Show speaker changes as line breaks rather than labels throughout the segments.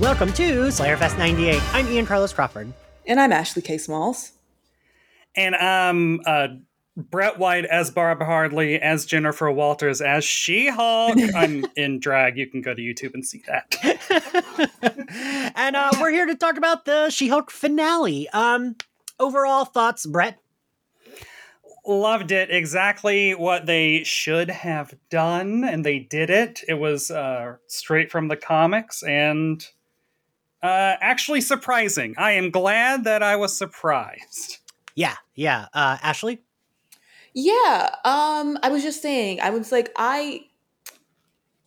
Welcome to Slayerfest 98. I'm Ian Carlos Crawford.
And I'm Ashley K. Smalls.
And I'm uh, Brett White as Barbara Hardley, as Jennifer Walters, as She Hulk. I'm in drag. You can go to YouTube and see
that. and uh, we're here to talk about the She Hulk finale. Um, overall thoughts, Brett?
loved it exactly what they should have done and they did it it was uh, straight from the comics and uh, actually surprising. I am glad that i was surprised.
Yeah yeah. Uh, ashley?
Yeah um i was just saying i was like i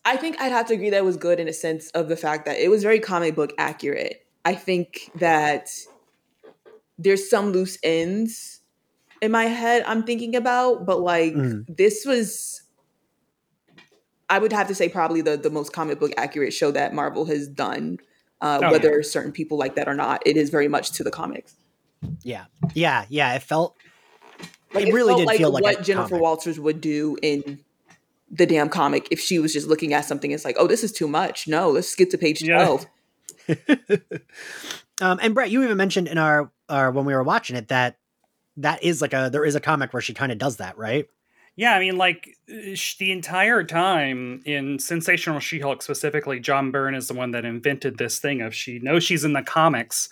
i think i'd have to agree that it was good in a sense of the fact that it was very comic book accurate. I think that there's some loose ends in my head I'm thinking about, but like mm. this was I would have to say probably the the most comic book accurate show that Marvel has done. Uh, oh, whether yeah. certain people like that or not, it is very much to the comics.
Yeah, yeah, yeah. It felt
like it, it really did like feel like what Jennifer comic. Walters would do in the damn comic if she was just looking at something. It's like, oh, this is too much. No, let's skip to page twelve.
um, and Brett, you even mentioned in our, our when we were watching it that that is like a there is a comic where she kind of does that, right?
Yeah, I mean, like the entire time in Sensational She-Hulk specifically, John Byrne is the one that invented this thing of she knows she's in the comics,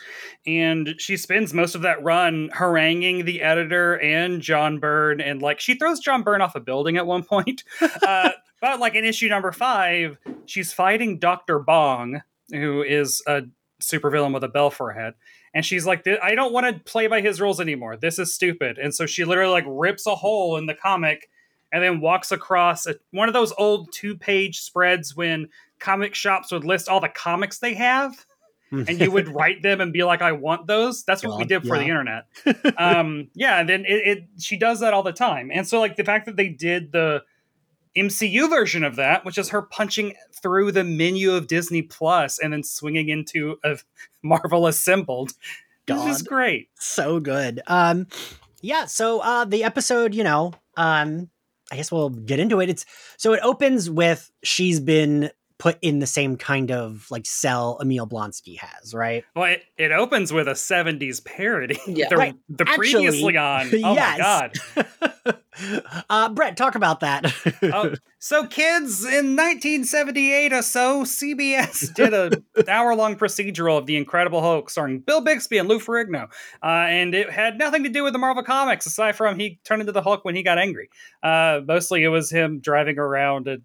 and she spends most of that run haranguing the editor and John Byrne, and like she throws John Byrne off a building at one point. uh, but like in issue number five, she's fighting Doctor Bong, who is a supervillain with a bell for a head and she's like i don't want to play by his rules anymore this is stupid and so she literally like rips a hole in the comic and then walks across a, one of those old two page spreads when comic shops would list all the comics they have and you would write them and be like i want those that's what God, we did for yeah. the internet um, yeah and then it, it she does that all the time and so like the fact that they did the MCU version of that, which is her punching through the menu of Disney Plus and then swinging into a Marvel assembled. God. This is great.
So good. Um yeah, so uh the episode, you know, um I guess we'll get into it. It's so it opens with she's been put in the same kind of like cell Emil Blonsky has, right?
Well, it, it opens with a 70s parody. Yeah. the, right. the previously on. Oh yes. my
god. uh, Brett, talk about that.
oh, so kids, in 1978 or so, CBS did a hour-long procedural of The Incredible Hulk starring Bill Bixby and Lou Ferrigno. Uh, and it had nothing to do with the Marvel Comics, aside from he turned into the Hulk when he got angry. Uh, mostly it was him driving around a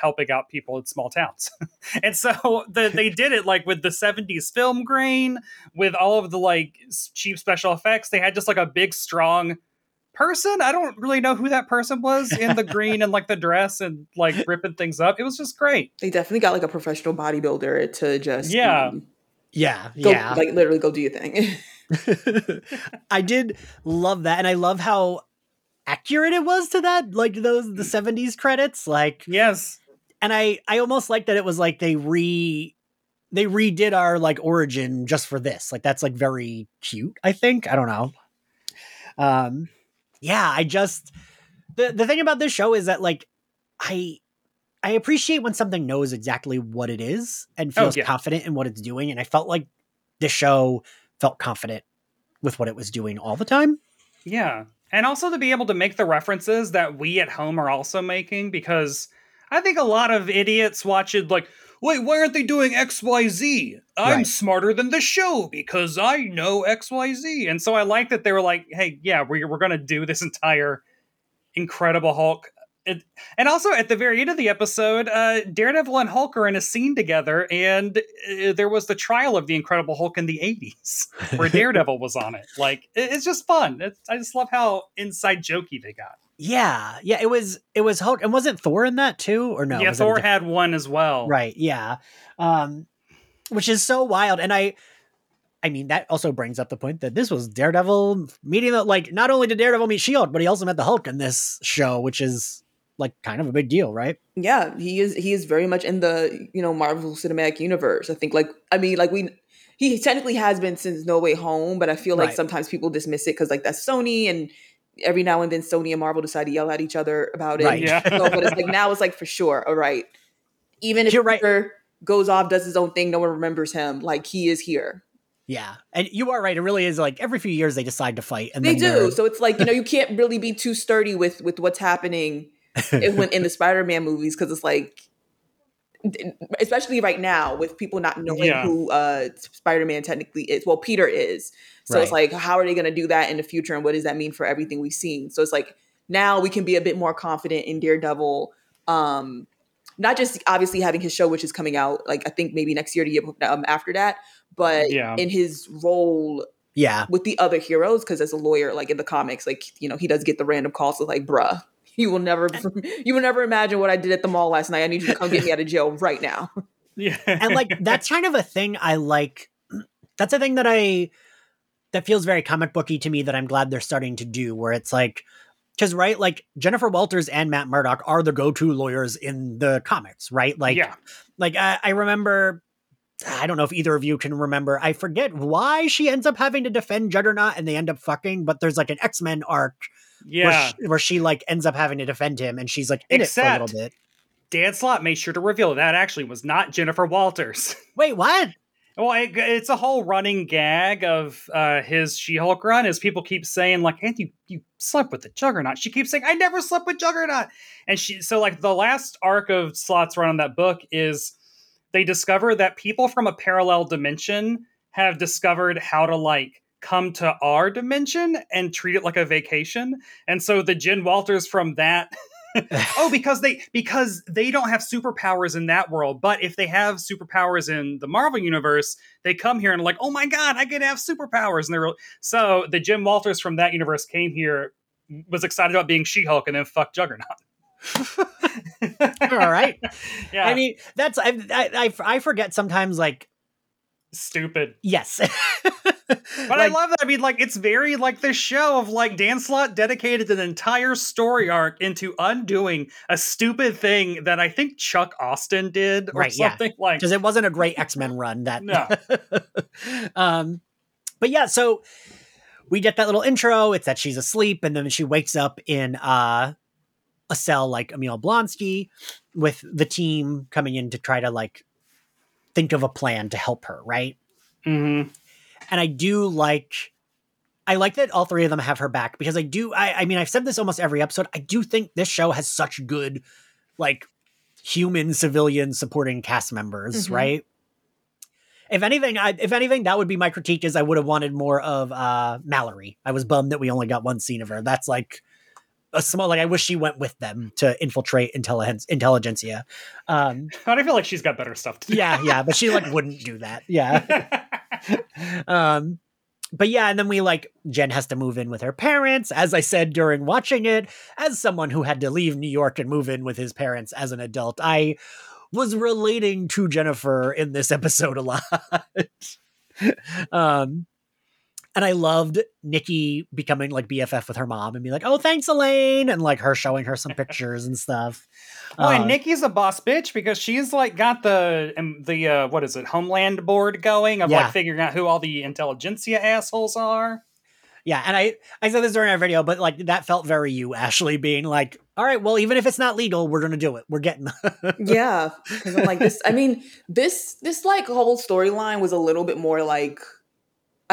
helping out people in small towns. and so the, they did it like with the 70s film grain, with all of the like cheap special effects. They had just like a big, strong person. I don't really know who that person was in the green and like the dress and like ripping things up. It was just great.
They definitely got like a professional bodybuilder to just
yeah.
Um, yeah,
go,
yeah.
Like literally go do your thing.
I did love that. And I love how accurate it was to that like those the 70s credits like
yes.
and i i almost like that it was like they re they redid our like origin just for this. Like that's like very cute i think. I don't know. Um yeah i just the the thing about this show is that like i i appreciate when something knows exactly what it is and oh, feels oh, yeah. confident in what it's doing and i felt like this show felt confident with what it was doing all the time.
Yeah and also to be able to make the references that we at home are also making because I think a lot of idiots watch it like, wait, why aren't they doing XYZ? I'm right. smarter than the show because I know XYZ. And so I like that they were like, hey, yeah, we're, we're going to do this entire Incredible Hulk it, and also at the very end of the episode, uh, Daredevil and Hulk are in a scene together, and uh, there was the trial of the Incredible Hulk in the '80s, where Daredevil was on it. Like, it, it's just fun. It's, I just love how inside jokey they got.
Yeah, yeah. It was it was Hulk, and wasn't Thor in that too, or no?
Yeah, Thor had one as well.
Right. Yeah. Um, which is so wild, and I. I mean, that also brings up the point that this was Daredevil meeting the, like not only did Daredevil meet Shield, but he also met the Hulk in this show, which is like kind of a big deal, right?
Yeah, he is he is very much in the, you know, Marvel Cinematic Universe. I think like I mean, like we he technically has been since No Way Home, but I feel like right. sometimes people dismiss it cuz like that's Sony and every now and then Sony and Marvel decide to yell at each other about it.
Right. Yeah.
so, but it's like now it's like for sure, all right. Even if you're right. goes off, does his own thing, no one remembers him. Like he is here.
Yeah, and you are right. It really is like every few years they decide to fight, and
They
then
do. So it's like, you know, you can't really be too sturdy with with what's happening in, when, in the Spider-Man movies because it's like especially right now with people not knowing
Yeah.
who uh Spider-Man technically is. Well, Peter is. So it's like how are they going to do that in the future and what does that mean for everything we've seen? So it's like now we can be a bit more confident in Daredevil um not just obviously having his show which is coming out like I think maybe next year to year um, after that, but
Yeah.
in his role
yeah,
with the other heroes because as a lawyer like in the comics like you know he does get the random calls of like bruh you will never you will never imagine what i did at the mall last night i need you to come get me out of jail right now
Yeah.
and like that's kind of a thing I like. That's a thing that I that feels very comic booky to me that I'm glad they're starting to do, where it's like. Because right, like Jennifer Walters and Matt Murdock are the go-to lawyers in the comics, right? Like,
yeah.
like I, I remember i don't know if either of you can remember i forget why she ends up having to defend juggernaut and they end up fucking but there's like an x-men arc where,
Yeah.
she, where she like ends up having to defend him and she's like in it for a
Except-
little bit
Dan Slott made sure to reveal that actually was not Jennifer Walters.
wait what
Well, it, it's a whole running gag of uh, his She-Hulk run, as people keep saying, like, "And you you slept with the Juggernaut." She keeps saying, "I never slept with Juggernaut," and she so like the last arc of Slott's run on that book is they discover that people from a parallel dimension have discovered how to like come to our dimension and treat it like a vacation, and so the Jen Walters from that oh because they because they don't have superpowers in that world but if they have superpowers in the marvel universe they come here and like oh my god i could have superpowers. And they're so the jen walters from that universe came here was excited about being she-hulk and then fuck juggernaut
all right.
Yeah.
I mean that's I, I I forget sometimes like
stupid.
Yes.
But i love that. I mean like it's very like this show of like dan slott dedicated an entire story arc into undoing a stupid thing that i think chuck austen did or
Right, yeah.
like
because it wasn't a great x-men run that
No.
um but yeah so we get that little intro. It's that she's asleep and then she wakes up in uh a cell like emil blonsky with the team coming in to try to like think of a plan to help her right
Mhm.
and i do like i like that all three of them have her back because i do i i mean i've said this almost every episode i do think this show has such good like human civilian supporting cast members
Mhm.
right if anything I, if anything that would be my critique is i would have wanted more of uh mallory i was bummed that we only got one scene of her that's like a small like i wish she went with them to infiltrate intelligence intelligentsia. Um
But I feel like she's got better stuff to do.
yeah yeah but she like wouldn't do that. Yeah. Um but yeah and then we like jen has to move in with her parents as i said during watching it. As someone who had to leave new york and move in with his parents as an adult i was relating to jennifer in this episode a lot. Um and I loved Nikki becoming like BFF with her mom and be like, "Oh, thanks, Elaine," and like her showing her some pictures and stuff.
Well, and
Uh,
Nikki's a boss bitch because she's like got the um, the uh, what is it Homeland board going of
Yeah.
like figuring out who all the intelligentsia assholes are.
Yeah, and I I said this during our video, but like that felt very you, Ashley, being like, "All right, well, even if it's not legal, we're gonna do it. We're getting."
yeah because i'm like this i mean this this like whole storyline was a little bit more like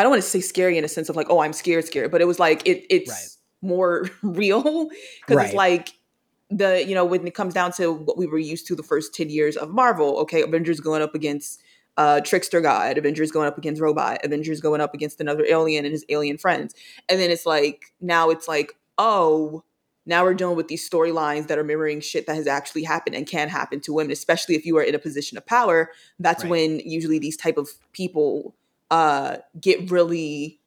i don't want to say scary in a sense of like oh i'm scared scared but it was like it it's
Right.
more real because
Right.
it's like the you know when it comes down to what we were used to the first 10 years of marvel okay avengers going up against uh trickster god avengers going up against robot avengers going up against another alien and his alien friends and then it's like now it's like oh now we're dealing with these storylines that are mirroring shit that has actually happened and can happen to women especially if you are in a position of power that's
Right.
when usually these type of people uh get really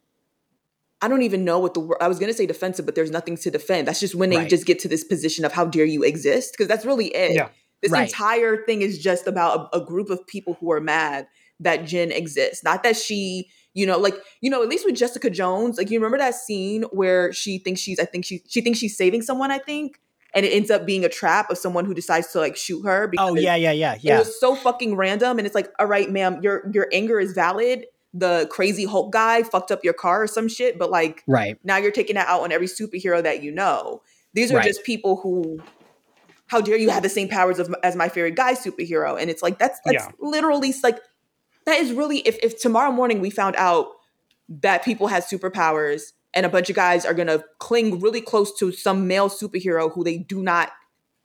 I don't even know what the word I was gonna say defensive, but there's nothing to defend. That's just when they
Right.
just get to this position of how dare you exist? Because that's really it.
Yeah.
This
Right.
entire thing is just about a, a group of people who are mad that Jen exists. Not that she, you know, like, you know, at least with Jessica Jones, like you remember that scene where she thinks she's, I think she she thinks she's saving someone, I think, and it ends up being a trap of someone who decides to like shoot her because
oh yeah, yeah, yeah, yeah.
it was so fucking random, and it's like, all right, ma'am, your your anger is valid. The crazy Hulk guy fucked up your car or some shit, but like
Right.
now you're taking that out on every superhero that you know. These are
Right.
just people who how dare you have the same powers of, as my favorite guy superhero? And it's like that's that's
Yeah.
literally like that is really if if tomorrow morning we found out that people had superpowers and a bunch of guys are gonna cling really close to some male superhero who they do not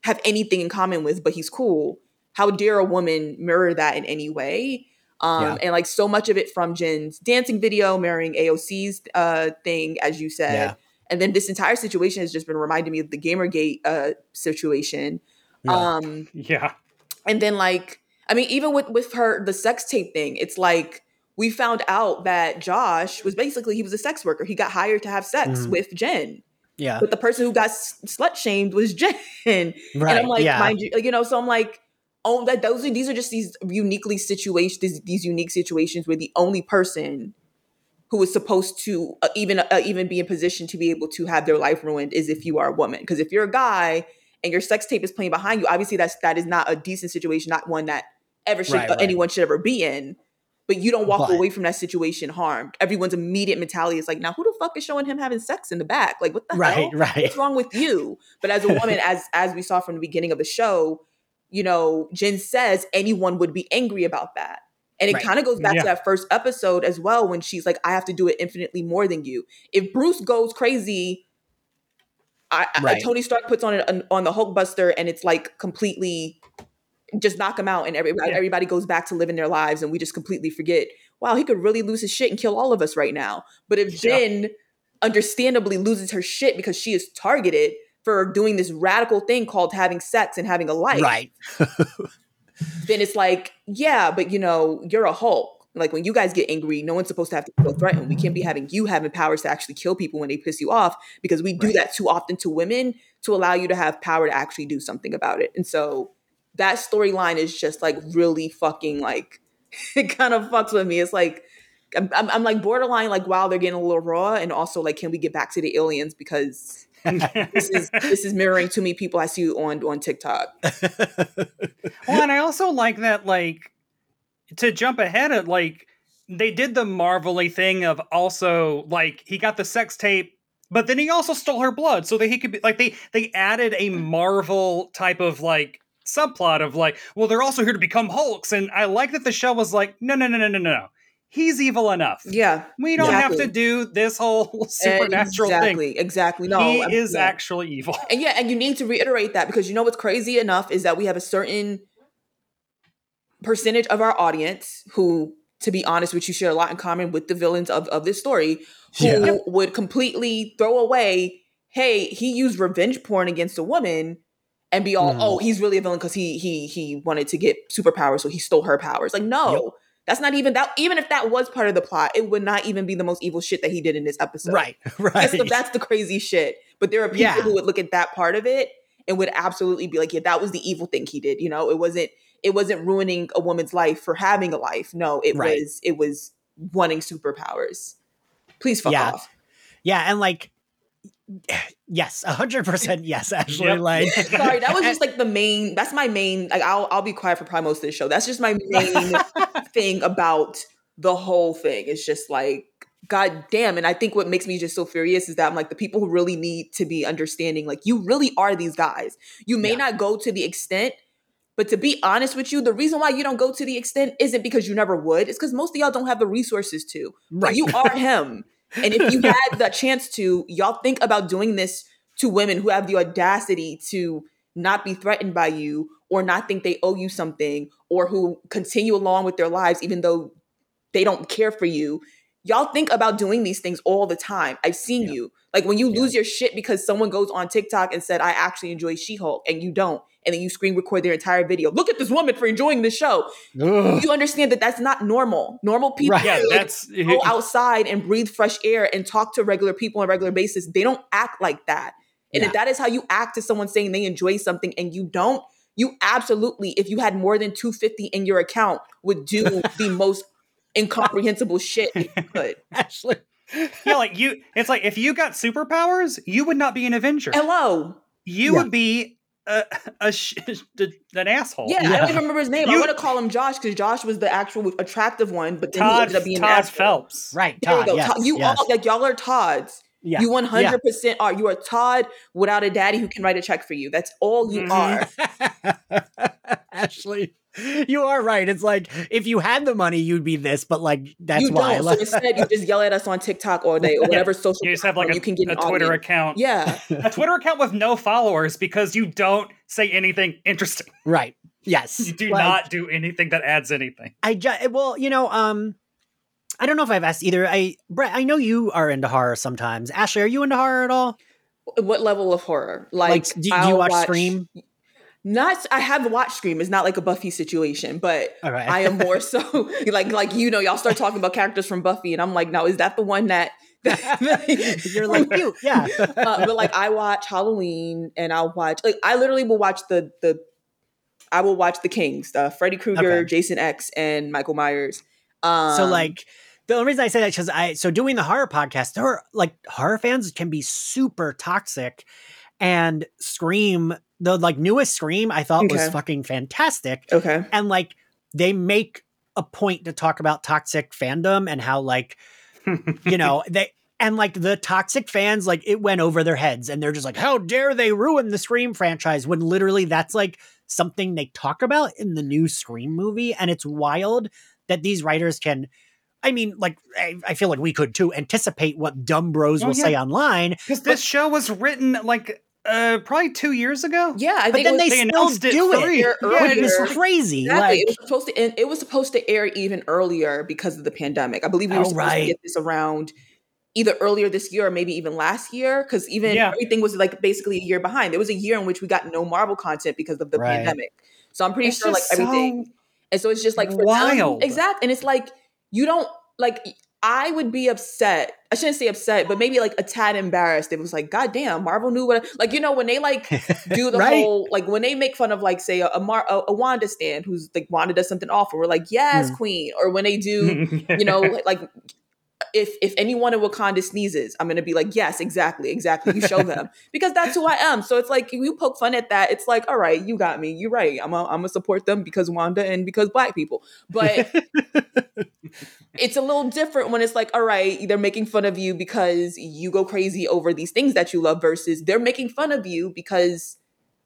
have anything in common with, but he's cool. How dare a woman mirror that in any way? Um,
Yeah.
And like so much of it from Jen's dancing video, marrying AOC's uh, thing, as you said.
Yeah.
And then this entire situation has just been reminding me of the Gamergate uh, situation.
Yeah.
Um,
Yeah.
and then like i mean even with with her the sex tape thing it's like we found out that josh was basically he was a sex worker he got hired to have sex
Mhm.
with jen
yeah.
but the person who got s- slut shamed was jen
Right.
and i'm like
yeah.
mind you you know so i'm like oh that those are these are just these uniquely situations these, these unique situations where the only person who is supposed to uh, even uh, even be in position to be able to have their life ruined is if you are a woman because if you're a guy and your sex tape is playing behind you obviously that's that is not a decent situation not one that ever should
Right,
uh,
right.
anyone should ever be in but you don't walk
But-
away from that situation harmed everyone's immediate mentality is like now who the fuck is showing him having sex in the back like what the hell
Right. Right.
what's wrong with you but as a woman as as we saw from the beginning of the show you know jen says anyone would be angry about that and it
Right.
kind of goes back
Yeah.
to that first episode as well when she's like i have to do it infinitely more than you if bruce goes crazy I, I- tony stark puts on it on the hulkbuster and it's like completely just knock him out and everybody,
Yeah.
everybody goes back to living their lives and we just completely forget wow he could really lose his shit and kill all of us right now but if
Yeah.
jen understandably loses her shit because she is targeted for doing this radical thing called having sex and having a life.
Right.
then it's like yeah but you know you're a hulk. Like when you guys get angry no one's supposed to have to feel threatened. We can't be having you having powers to actually kill people when they piss you off because we do
Right.
that too often to women to allow you to have power to actually do something about it. And so that storyline is just like really fucking like it kind of fucks with me. It's like I'm, I'm, I'm like borderline like wow they're getting a little raw and also like can we get back to the aliens because this is this is mirroring too many people i see on on tiktok
well, and I also like that, like, to jump ahead of, like, they did the marvelly thing of also, like, he got the sex tape, but then he also stole her blood so that he could be, like, they, they added a mm. Marvel type of, like, subplot of, like, well, they're also here to become Hulks. And I like that the show was like, no, no, no, no, no, no. He's evil enough.
yeah
We don't have to do this whole supernatural
exactly,
thing.
Exactly. Exactly. No,
he
I'm-
is
yeah.
actually evil.
And yeah, and you need to reiterate that because you know what's crazy enough is that we have a certain percentage of our audience who, to be honest with you, share a lot in common with the villains of, of this story, who
Yeah.
would completely throw away, hey, he used revenge porn against a woman and be all,
Mhm.
oh, he's really a villain because he he he wanted to get superpowers, so he stole her powers. Like, no.
Yep.
That's not even that. Even if that was part of the plot, it would not even be the most evil shit that he did in this episode.
right. Right.
That's the, that's the crazy shit. But there are people
Yeah.
who would look at that part of it and would absolutely be like, yeah, that was the evil thing he did. You know, it wasn't it wasn't ruining a woman's life for having a life. No, it
Right.
was it was wanting superpowers. Please fuck
Yeah.
off.
yeah. And like, yes, a hundred percent. Yes. Actually,
Yep.
like,
Sorry, that was just like the main. That's my main. Like, I'll I'll be quiet for probably most of the show. That's just my main thing about the whole thing. It's just like, god damn. And I think what makes me just so furious is that I'm like the people who really need to be understanding. Like, you really are these guys. You may
Yeah.
not go to the extent. But to be honest with you, the reason why you don't go to the extent isn't because you never would. It's because most of y'all don't have the resources to. But
right.
you are him. And if you had the chance to, y'all think about doing this to women who have the audacity to not be threatened by you or not think they owe you something or who continue along with their lives even though they don't care for you. Y'all think about doing these things all the time. I've seen
Yeah.
you. Like when you
Yeah.
lose your shit because someone goes on TikTok and said, I actually enjoy She Hulk, and you don't. And then you screen record their entire video. Look at this woman for enjoying the show.
Ugh.
You understand that that's not normal. Normal people
Right.
Yeah, that's
go outside and breathe fresh air and talk to regular people on a regular basis. They don't act like that. And
Yeah.
if that is how you act to someone saying they enjoy something and you don't, you absolutely, if you had more than 250 in your account, would do the most incomprehensible shit if you could.
Ashley.
yeah, like you. It's like if you got superpowers, you would not be an Avenger.
Hello.
You
Yeah.
would be a, a sh- an asshole.
Yeah, I don't even remember his name. I
You-
want to call him Josh because Josh was the actual attractive one, but then he ended up being an
Todd. Phelps.
Right.
There you
Todd.
go.
Yes.
Todd- you
yes.
all like y'all are Todds.
Yeah.
You 100% are. You are Todd without a daddy who can write a check for you. That's all you
Mhm.
are.
Ashley, you are right. It's like if you had the money, you'd be this, but like that's
you
why.
don't.
Like,
so instead, you just yell at us on TikTok all day or whatever social
You just have like a,
you can get
a Twitter
audience.
account.
Yeah.
A Twitter account with no followers because you don't say anything interesting.
right. Yes.
You do
Like,
not do anything that adds anything.
I just well, you know, um, I don't know if I've asked either. I Brett, I know you are into horror sometimes. Ashley, are you into horror at all?
What level of horror? Like,
Like, do, do you
I'll
watch, Scream?
Not. I have watched Scream. It's not like a Buffy situation, but
right.
I am more so like like you know y'all start talking about characters from Buffy, and I'm like, no, is that the one that?
You're like yeah.
uh, but like I watch Halloween, and I'll watch like I literally will watch the the. I will watch the Kings, uh, Freddy Krueger,
Okay.
Jason X, and Michael Myers. Um,
so like the only reason I say that because I so doing the horror podcast, there are like horror fans can be super toxic, and Scream, the like newest Scream, I thought was fucking fantastic,
okay,
and like they make a point to talk about toxic fandom and how like you know they and like the toxic fans like it went over their heads and they're just like how dare they ruin the scream franchise? When literally that's like something they talk about in the new scream movie and it's wild that these writers can i mean like i, I feel like we could too anticipate what dumb bros
Oh,
will
yeah.
say online
Because this show was written like uh probably two years ago.
yeah, I
but then
it was,
they,
they
still
announced it
do it
three.
yeah, it's
earlier.
crazy
Exactly.
like
it was supposed to end, it was supposed to air even earlier because of the pandemic. I believe we were
Oh,
supposed
right.
to get this around either earlier this year or maybe even last year because even
Yeah.
everything was like basically a year behind. There was a year in which we got no Marvel content because of the
Right.
pandemic. So I'm pretty
It's
sure like
just so
everything. And so it's just like for them-
wild.
exact. And it's like you don't like. I would be upset. I shouldn't say upset, but maybe like a tad embarrassed. It was like, God damn, Marvel knew what. Like you know when they like do the
Right.
whole like when they make fun of like say a a, Mar- a, a Wanda stand who's like Wanda does something awful. We're like, yes,
Hmm.
queen. Or when they do, you know, like, like if if anyone in Wakanda sneezes, I'm gonna be like, yes, exactly, exactly. You show them because that's who I am. So it's like you poke fun at that. It's like, all right, you got me. You're right. I'm a, I'm gonna support them because Wanda and because black people. But it's a little different when it's like, all right, they're making fun of you because you go crazy over these things that you love versus they're making fun of you because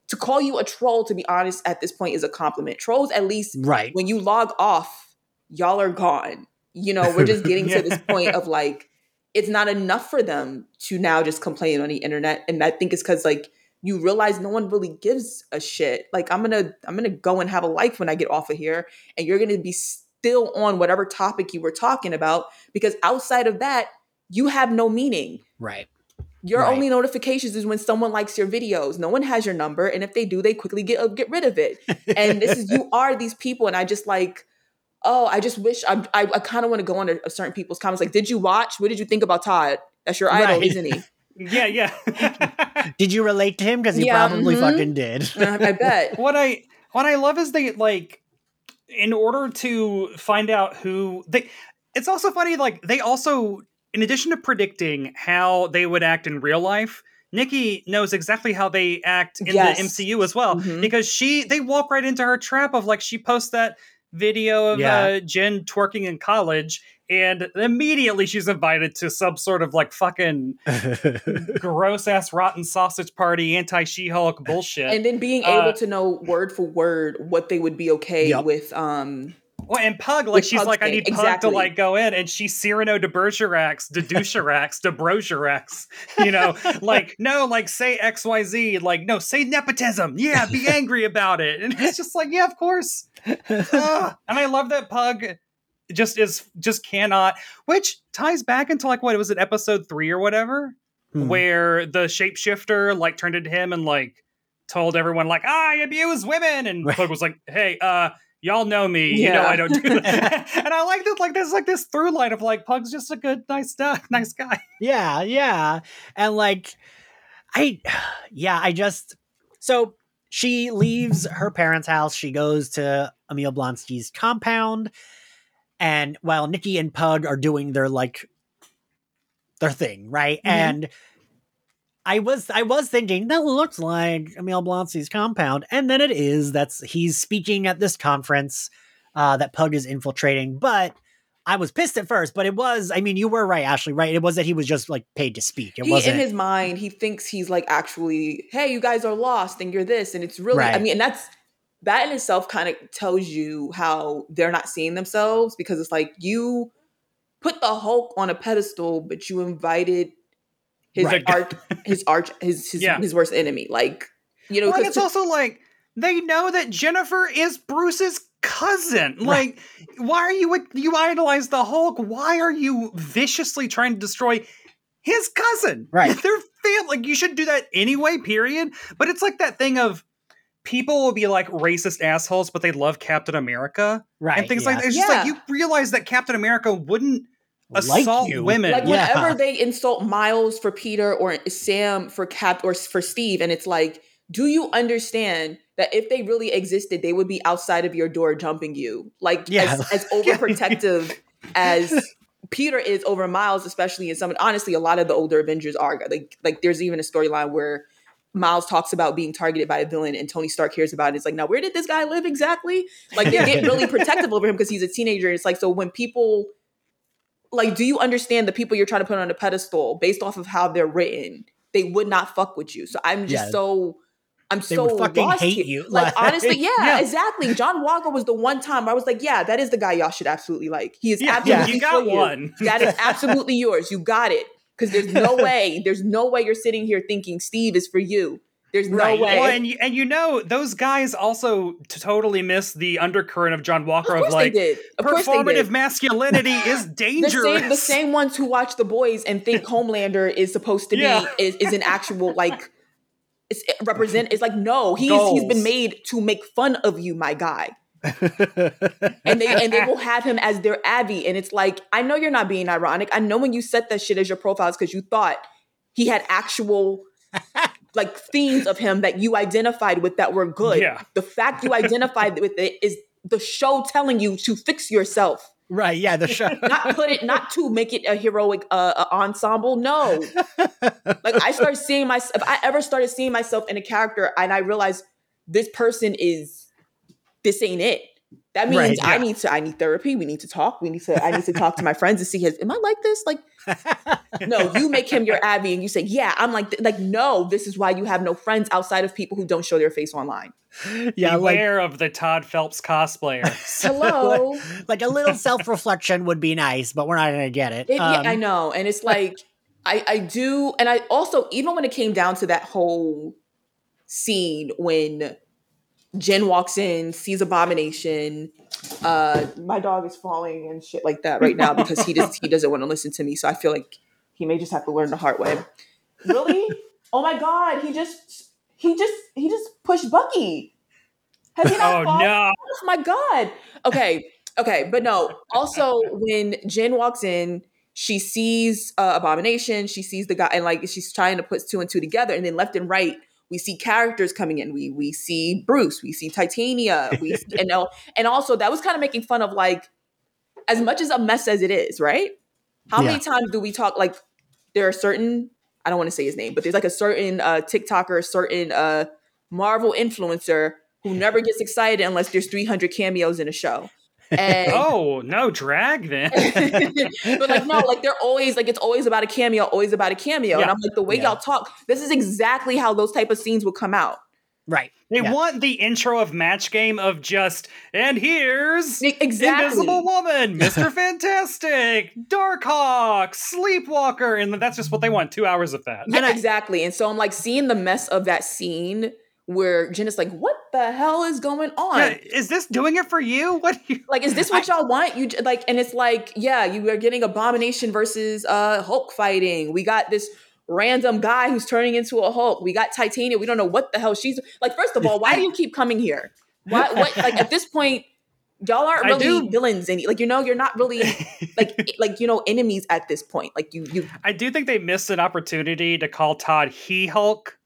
to call you a troll, to be honest, at this point is a compliment. Trolls, at least
right
when you log off, y'all are gone. You know, we're just getting
Yeah.
to this point of like, it's not enough for them to now just complain on the internet. And I think it's because like you realize no one really gives a shit. Like I'm gonna I'm gonna go and have a life when I get off of here, and you're gonna be still on whatever topic you were talking about because outside of that, you have no meaning.
right
Your
Right.
only notifications is when someone likes your videos. No one has your number, and if they do, they quickly get uh, get rid of it. And this is you are these people, and I just like, oh, I just wish I I, I kind of want to go into certain people's comments. Like, did you watch? What did you think about Todd? That's your idol,
Right.
isn't he?
yeah, yeah.
did you relate to him because you
Yeah,
probably
mhm.
fucking did
Uh, I bet.
what I what I love is they like in order to find out who they it's also funny like they also in addition to predicting how they would act in real life Nikki knows exactly how they act in
Yes.
the MCU as well
Mhm.
because she they walk right into her trap of like she posts that video of
Yeah.
uh, Jen twerking in college and immediately she's invited to some sort of like fucking gross ass rotten sausage party anti She-Hulk bullshit.
And then being
Uh,
able to know word for word what they would be okay
Yep.
with. Um,
Well, and Pug, like she's
Pug's
like, I need Pug
exactly.
to like go in, and she's Cyrano de Bergerac, de Doucherac, de Brogerac. You know, like no, like say X Y Z, like no, say nepotism. Yeah, be angry about it, and it's just like, yeah, of course. Ugh. and I love that Pug just is just cannot, which ties back into like what it was it, episode three or whatever,
Hmm.
where the shapeshifter like turned into him and like told everyone like I abuse women, and
Right.
Pug was like, hey, uh. Y'all know me, you know
Yeah.
I don't do that, and I like this. Like there's like this through line of like Pug's just a good, nice, guy, nice guy.
Yeah, yeah. And like I yeah, I just so she leaves her parents' house, she goes to Emil Blonsky's compound, and while Nikki and Pug are doing their like their thing, right?
Mhm.
And I was I was thinking that looks like Emil Blonsky's compound, and then it is. That's he's speaking at this conference uh, that Pug is infiltrating, but I was pissed at first, but it was. I mean, you were right, Ashley. Right? It was that he was just like paid to speak. It
he,
wasn't
in his mind, he thinks he's like actually, hey, you guys are lost and you're this, and it's really. I mean, and that's that in itself kind of tells you how they're not seeing themselves because it's like you put the Hulk on a pedestal, but you invited his
Right.
arch, his arch, his his,
Yeah.
his worst enemy. Like you know,
Well, it's
to-
also like they know that Jennifer is Bruce's cousin. Like, why are you you idolize the Hulk? Why are you viciously trying to destroy his cousin?
Right.
They're fam- like you should do that anyway. Period. But it's like that thing of people will be like racist assholes, but they love Captain America
right
and things
yeah.
like that. It's just like you realize that Captain America wouldn't
Like
assault
you.
women.
like
Yeah.
whenever they insult Miles for Peter or Sam for Cap or for Steve, and it's like, do you understand that if they really existed, they would be outside of your door jumping you, like
Yeah.
as, as overprotective as Peter is over Miles, especially in some. Honestly, a lot of the older Avengers are like like. There's even a storyline where. Miles talks about being targeted by a villain, and Tony Stark hears about it. It's like, now where did this guy live exactly? Like, they get really protective over him because he's a teenager. It's like, so when people like do you understand the people you're trying to put on a pedestal based off of how they're written they would not fuck with you so i'm just
Yeah.
so i'm
They
so
fucking
lost
hate
here.
you.
like
Like-
honestly yeah,
Yeah.
exactly john walker was the one time i was like yeah that is the guy y'all should absolutely like he is
yeah,
absolutely
you got
for you.
one.
that is absolutely yours you got it because there's no way there's no way you're sitting here thinking steve is for you there's no
Right.
way
Well, and you, and you know those guys also totally miss the undercurrent of John Walker of,
course
like
of
performative masculinity is
the
dangerous.
same, the same ones who watch the boys and think Homelander is supposed to
Yeah.
be is, is an actual like it's it eh, represent it's like no he's he's been made to make fun of you my guy and they and they will have him as their Abby and it's like I know you're not being ironic I know when you set that shit as your profiles because you thought he had actual like themes of him that you identified with that were good
Yeah.
the fact you identified with it is the show telling you to fix yourself
right. Yeah. The show.
not put it not to make it a heroic uh, uh, ensemble no like i start seeing myself if i ever started seeing myself in a character and i realize this person is this ain't it that means
Right,
i need to i need therapy we need to talk we need to i need to talk to my friends and see his am i like this like no you make him your abby and you say yeah i'm like th- like no this is why you have no friends outside of people who don't show their face online
yeah. Like
Beware of the Todd Phelps cosplayer.
hello
like a little self reflection would be nice, but we're not gonna get it.
It, yeah,
Um,
I know, and it's like I I do, and I also even when it came down to that whole scene when Jen walks in, sees Abomination. Uh, my dog is falling and shit like that right now because he just he doesn't want to listen to me. So I feel like he may just have to learn the hard way. Really? oh my god! He just he just he just pushed Bucky. Has he not
oh
fallen?
no!
Oh my god. Okay. Okay, but no. Also, when Jen walks in, she sees uh, Abomination. She sees the guy, and like she's trying to put two and two together. And then left and right, we see characters coming in. We we see Bruce. We see Titania. We see, and and also that was kind of making fun of like as much as a mess as it is, right? How many times do we talk like there are certain I don't want to say his name, but there's like a certain uh TikToker, a certain uh Marvel influencer who never gets excited unless there's 300 cameos in a show. And
Oh no, drag then.
but like no, like they're always like it's always about a cameo, always about a cameo. And I'm like the way
Yeah.
y'all talk, this is exactly how those type of scenes would come out.
right.
They
Yeah.
want the intro of Match Game of just, and here's
Exactly.
Invisible Woman, Mr. Fantastic, Darkhawk, Sleepwalker, and that's just what they want. Two hours of that.
Yeah,
And I-
exactly. And so I'm like seeing the mess of that scene where Jen is like, what the hell is going on?
Yeah, is this doing it for you? What? do you-
Like, is this what y'all want? You like, and it's like, yeah, you are getting Abomination versus uh Hulk fighting. We got this random guy who's turning into a Hulk. We got Titania. We don't know what the hell she's like. First of all, why do you keep coming here? Why? What? Like at this point, y'all aren't really villains. Any like you know, you're not really like like you know enemies at this point. Like you you
I do think they missed an opportunity to call Todd He Hulk.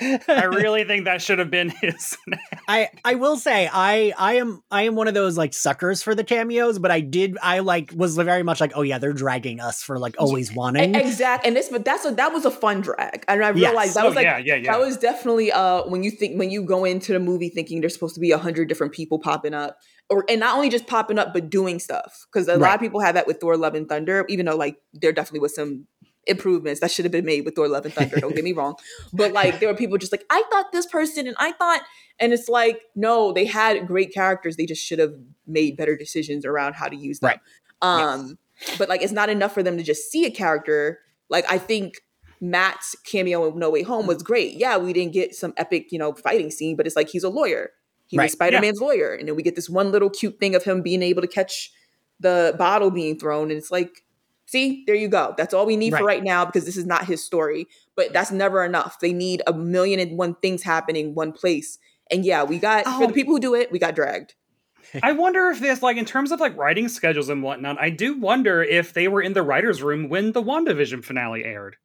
I really think that should have been his.
I I will say I I am I am one of those like suckers for the cameos, but I did I like was very much like oh yeah they're dragging us for like always wanting
exact and this but that's a that was a fun drag and I
Yes.
realized that
Oh,
was like
yeah, yeah, yeah.
that was definitely uh when you think when you go into the movie thinking there's supposed to be a hundred different people popping up or and not only just popping up but doing stuff because a lot of people have that with Thor: Love and Thunder even though like there definitely was some improvements that should have been made with Thor: Love and Thunder don't get me wrong but like there were people just like I thought this person and I thought and it's like no they had great characters they just should have made better decisions around how to use them
Right.
um but like it's not enough for them to just see a character like I think Matt's cameo in No Way Home was great. Yeah, we didn't get some epic, you know, fighting scene, but it's like he's a lawyer. He
Right.
was Spider Man's lawyer. And then we get this one little cute thing of him being able to catch the bottle being thrown. And it's like, see, there you go. That's all we need for
Right.
right now because this is not his story. But that's never enough. They need a million and one things happening one place. And yeah, we got, for
Oh.
the people who do it, we got dragged.
I wonder if this, like, in terms of like writing schedules and whatnot, I do wonder if they were in the writers' room when the WandaVision finale aired.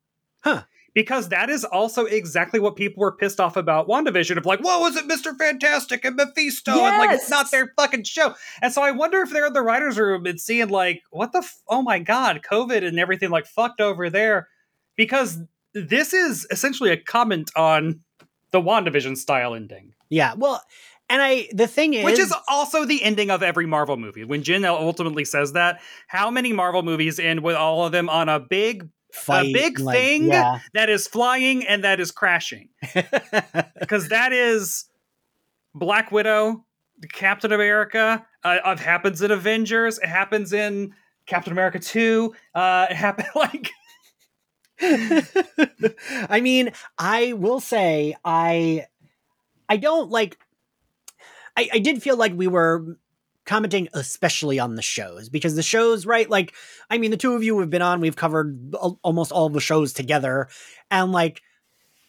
Huh.
Because that is also exactly what people were pissed off about WandaVision of like, whoa, was it Mr. Fantastic and Mephisto? And like, it's not their fucking show. And so I wonder if they're in the writers' room and seeing like, what the, f- oh my God, COVID and everything like fucked over there. Because this is essentially a comment on the WandaVision style ending.
yeah well and I the thing is
Which is also the ending of every Marvel movie. When Jen ultimately says that, how many Marvel movies end with all of them on a big
fight
big
like,
thing?
yeah
that is flying and that is crashing? Because that is Black Widow, Captain America. Uh, it happens in Avengers. It happens in Captain America Two. Uh, it happened like
I mean, I will say I I don't like I, I did feel like we were commenting especially on the shows because the shows, right? Like, I mean, the two of you have been on, we've covered al- almost all the shows together. And like,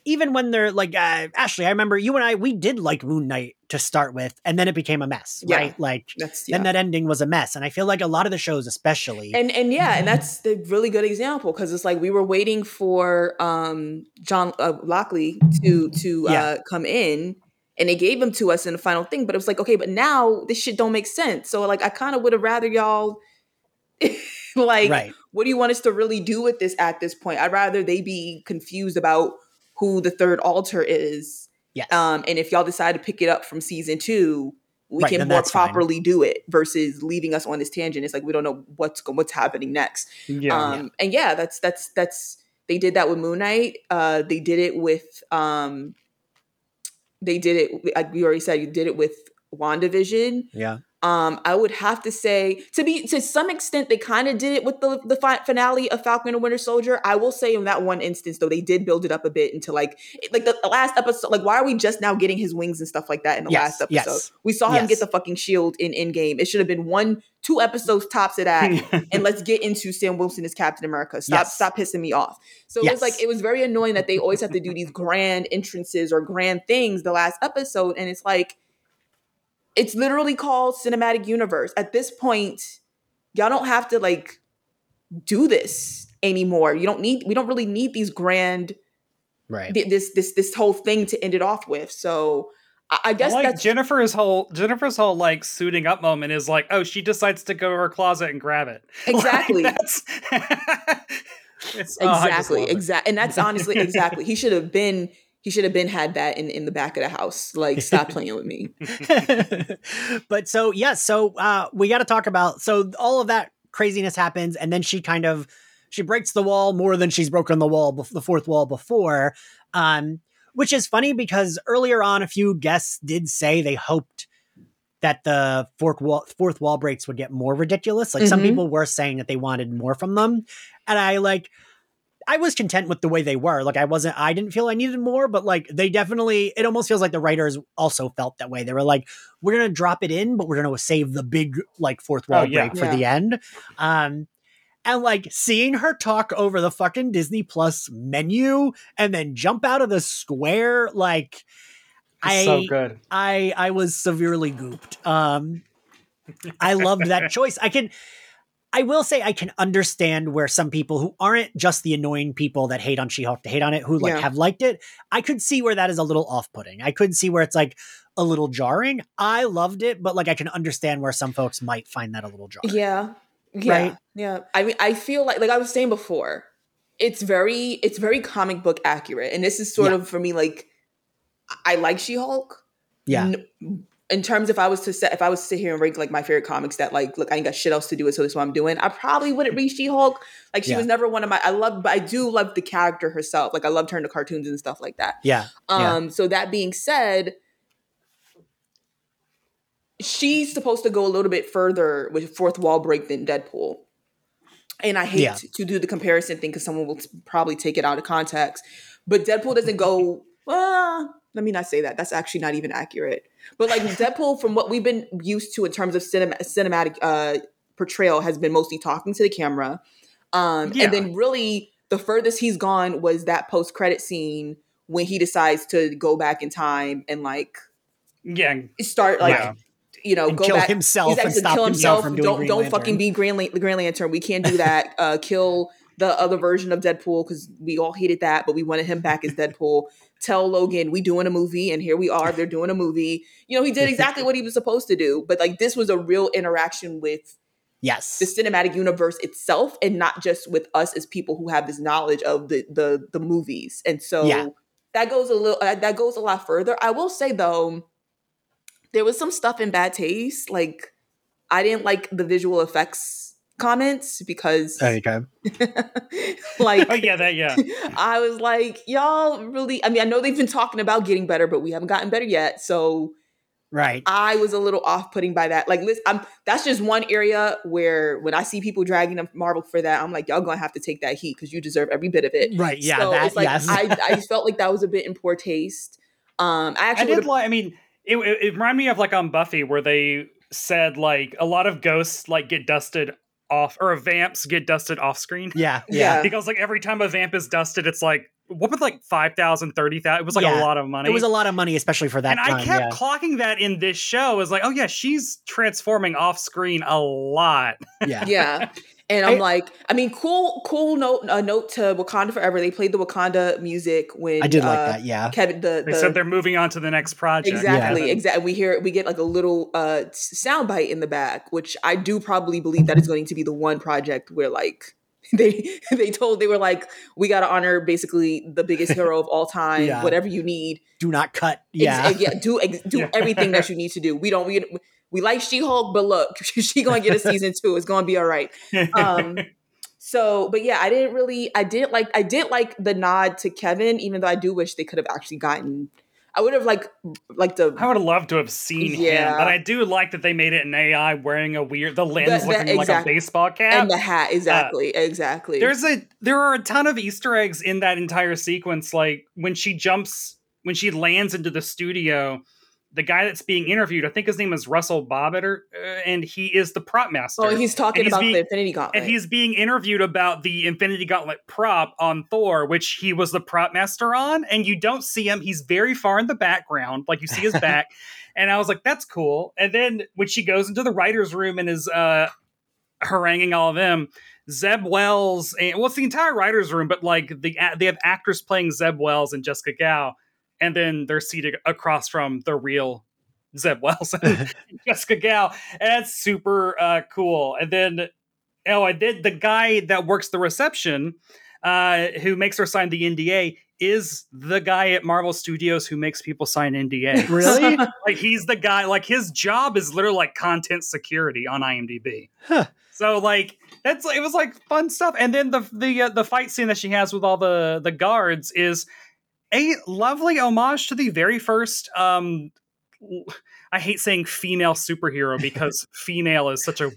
even when they're like, uh, Ashley, I remember you and I, we did like Moon Knight to start with, and then it became a mess,
Yeah.
right? Like,
That's yeah.
then that ending was a mess. And I feel like a lot of the shows, especially,
and and yeah, and that's the really good example because it's like we were waiting for um John uh, Lockley to to
Yeah.
uh, come in, and they gave them to us in the final thing. But it was like, okay, but now this shit don't make sense. So like, I kind of would have rather y'all like,
right.
what do you want us to really do with this at this point? I'd rather they be confused about who the third altar is,
Yes.
um, and if y'all decide to pick it up from season two. We
Right,
can more
that's fine.
properly do it versus leaving us on this tangent. It's like we don't know what's what's happening next
yeah.
um and yeah that's that's that's they did that with moon knight uh they did it with um they did it like we already said you did it with wandavision
yeah.
Um i would have to say to be to some extent they kind of did it with the the fi- finale of falcon and winter soldier i will say in that one instance though they did build it up a bit into like like the, the last episode like why are we just now getting his wings and stuff like that in the
Yes,
last episode
yes,
we saw him
yes.
get the fucking shield in in game it should have been one two episodes tops of that and let's get into Sam Wilson as Captain America. Stop, stop pissing me off. So it was like it was very annoying that they always have to do these grand entrances or grand things the last episode, and it's like it's literally called cinematic universe. At this point, y'all don't have to like do this anymore. You don't need. We don't really need these grand
Right.
th- this this this whole thing to end it off with. So I, I guess
like
that's
Jennifer's whole Jennifer's whole like suiting up moment is like, oh, she decides to go to her closet and grab it. Like,
Exactly.
that's it's, oh,
exactly
love
exactly and that's honestly exactly he should have been he should have been had that in in the back of the house. Like stop playing with me.
But so yes, so uh we got to talk about so all of that craziness happens and then she kind of she breaks the wall more than she's broken the wall the fourth wall before um which is funny because earlier on a few guests did say they hoped that the fourth wall fourth wall breaks would get more ridiculous. Like some
Mhm.
people were saying that they wanted more from them and i like I was content with the way they were. Like I wasn't I didn't feel I needed more, but like they definitely it almost feels like the writers also felt that way. They were like, we're gonna drop it in, but we're gonna save the big like fourth wall
Oh, yeah.
break for
Yeah.
the end. Um and like seeing her talk over the fucking Disney Plus menu and then jump out of the square, like I
It's so good.
I I was severely gooped. Um I loved that choice. I can I will say I can understand where some people who aren't just the annoying people that hate on She-Hulk to hate on it, who like
Yeah.
have liked it. I could see where that is a little off-putting. I could see where it's like a little jarring. I loved it, but like I can understand where some folks might find that a little jarring.
Yeah. Yeah.
Right?
Yeah. I mean, I feel like like I was saying before, it's very it's very comic book accurate. And this is sort
Yeah.
of for me like I like She-Hulk.
Yeah.
N- in terms if I was to set if I was to sit here and rank like my favorite comics that like look I ain't got shit else to do so this is what I'm doing I probably wouldn't read She-Hulk like she
Yeah.
was never one of my I love but I do love the character herself like I loved her in the cartoons and stuff like that
Yeah. Yeah.
um so that being said she's supposed to go a little bit further with fourth wall break than Deadpool and I hate
Yeah.
to, to do the comparison thing because someone will t- probably take it out of context but Deadpool doesn't go well let me not say that that's actually not even accurate but like Deadpool, from what we've been used to in terms of cinema, cinematic uh, portrayal, has been mostly talking to the camera. Um,
Yeah.
And then really, the furthest he's gone was that post credit scene when he decides to go back in time and like
Yeah,
start like
Yeah.
you know
And
go
kill
back
himself
He's
and stop
kill
himself
himself.
from doing
don't
Green
don't
Lantern.
fucking be Green, Lan- Green Lantern. We can't do that. uh, kill the other version of Deadpool because we all hated that, but we wanted him back as Deadpool. Tell Logan we doing a movie, and here we are. They're doing a movie. You know, he did exactly what he was supposed to do. But like this was a real interaction with
Yes.
the cinematic universe itself, and not just with us as people who have this knowledge of the the the movies. And so
Yeah.
that goes a little uh, that goes a lot further. I will say though, there was some stuff in bad taste. Like I didn't like the visual effects comments because
okay.
like
oh yeah, that yeah.
I was like, y'all really I mean, I know they've been talking about getting better, but we haven't gotten better yet. So
Right.
I was a little off-putting by that. Like, listen, I'm that's just one area where when I see people dragging up Marvel for that, I'm like, y'all gonna have to take that heat because you deserve every bit of it.
Right. Yeah.
so
that.
it's like
yes.
I, I felt like that was a bit in poor taste. Um, I
I
actually
did like. I mean, it, it, it reminded me of like on Buffy where they said like a lot of ghosts like get dusted off or a vamps get dusted off screen
yeah. Yeah.
Yeah.
because like every time a vamp is dusted, it's like what was like 5,000, 30,000? It was like
Yeah.
a lot of money.
It was a lot of money, especially for that
and
time.
I kept
yeah.
clocking that in this show. Is like, oh yeah, she's transforming off screen a lot.
yeah.
yeah. And I'm
I-
like, I mean, cool, cool note, a note to Wakanda Forever. They played the Wakanda music when
I did like
uh,
that. Yeah.
Kevin the,
They
the
said they're moving on to the next project.
Exactly,
Yeah.
exactly. We hear we get like a little uh sound bite in the back, which I do probably believe that is going to be the one project where like they they told they were like we got to honor basically the biggest hero of all time,
Yeah.
whatever you need.
Do not cut.
Ex-
Yeah.
yeah, do ex- do
Yeah.
everything that you need to do. We don't we we like She Hulk, but look, she gonna get a season two. It's gonna be all right. Um, so, but yeah, I didn't really, I didn't like, I did like the nod to Kevin, even though I do wish they could have actually gotten. I would have like, like the
I would have loved to have seen him,
Yeah.
but I do like that they made it an AI wearing a weird the lens
the-
looking like a baseball cap.
and the hat exactly, exactly.
There's a there are a ton of Easter eggs in that entire sequence. Like when she jumps, when she lands into the studio, the guy that's being interviewed, I think his name is Russell Bobbitter, uh, and he is the prop master.
oh, he's talking
he's
about
being-
the Infinity Gauntlet.
and he's being interviewed about the Infinity Gauntlet prop on Thor, which he was the prop master on, and you don't see him. He's very far in the background, like you see his back. and I was like, "That's cool." And then when she goes into the writers' room and is uh, haranguing all of them, Zeb Wells, and well, it's the entire writers' room, but like the they have actors playing Zeb Wells and Jessica Gao, and then they're seated across from the real Zeb Wells and Jessica Gao, and that's super uh, cool. And then, oh, I did the guy that works the reception, uh, who makes her sign the NDA, is the guy at Marvel Studios who makes people sign NDA.
really?
like he's the guy. Like his job is literally like content security on IMDb.
Huh.
So like that's it was like fun stuff. And then the the uh, the fight scene that she has with all the the guards is a lovely homage to the very first um I hate saying female superhero because female is such a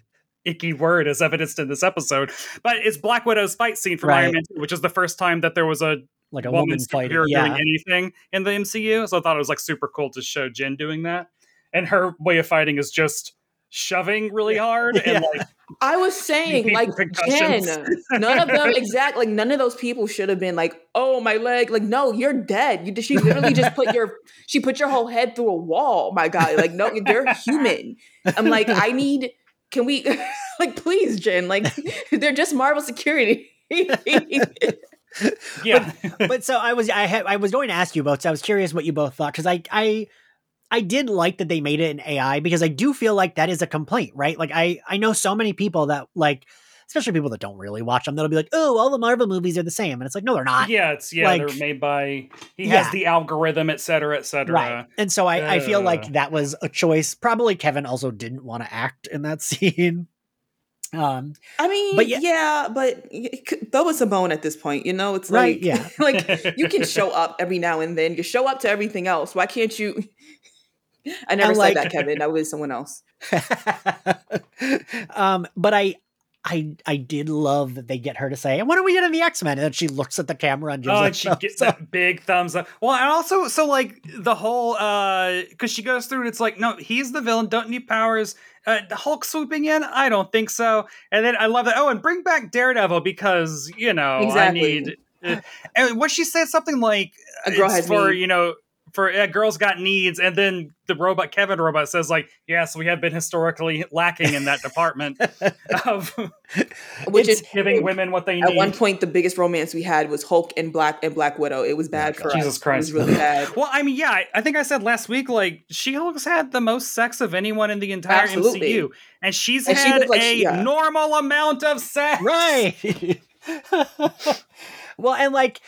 icky word as evidenced in this episode. But it's Black Widow's fight scene from Iron
Right.
Man 2, which is the first time that there was a
Like a
woman
woman fighting.
superhero
Yeah.
doing anything in the MCU. So I thought it was like super cool to show Jen doing that. And her way of fighting is just shoving really hard and
Yeah.
like
I was saying, like
concussions.
Jen, none of them exact, like none of those people should have been like, "Oh, my leg!" Like, no, you're dead. You she literally just put your she put your whole head through a wall. My God, like no, they're human. I'm like, I need can we like please, Jen? Like they're just Marvel security.
Yeah.
but so I was I had I was going to ask you both. So I was curious what you both thought because I I I did like that they made it an AI because I do feel like that is a complaint, right? Like I I know so many people that like especially people that don't really watch them that'll be like, "Oh, all the Marvel movies are the same." And it's like, "No, they're not."
yeah, it's yeah,
Like-
they're made by he
Yeah.
has the algorithm, et cetera, et cetera.
Right. And so I, I feel
Uh.
like that was a choice. Probably Kevin also didn't want to act in that scene. Um
I mean,
But yeah-
yeah, but y- c- throw us a bone at this point. You know, it's
Right,
like,
yeah.
like you can show up every now and then. You show up to everything else. Why can't you? I never
And,
said
like-
that, Kevin. That was someone else.
um, but I, I, I did love that they get her to say, "And "When are we getting in the X Men?" And then she looks at the camera and gives
Oh,
a
and she
thumbs
gets
up.
that big thumbs up. Well, and also, so like the whole, uh, because she goes through and it's like, no, he's the villain, don't need powers. Uh, the Hulk swooping in? I don't think so. And then I love that. Oh, and bring back Daredevil because you know
Exactly.
I need. Uh, and what she said something like,
A girl
it's
has
for
needs.
you know for yeah, girls got needs, and then the robot Kevin robot says like, yes, we have been historically lacking in that department of
Which is
giving women what they need.
at one point the biggest romance we had was Hulk and Black and Black Widow. It was bad for
Jesus
us.
Christ.
It was really bad.
Well, I mean, yeah, I, I think I said last week, like She Hulk's had the most sex of anyone in the entire
Absolutely.
MCU, and she's
And
had
looked like
a
yeah.
normal amount of sex.
right. well, and like,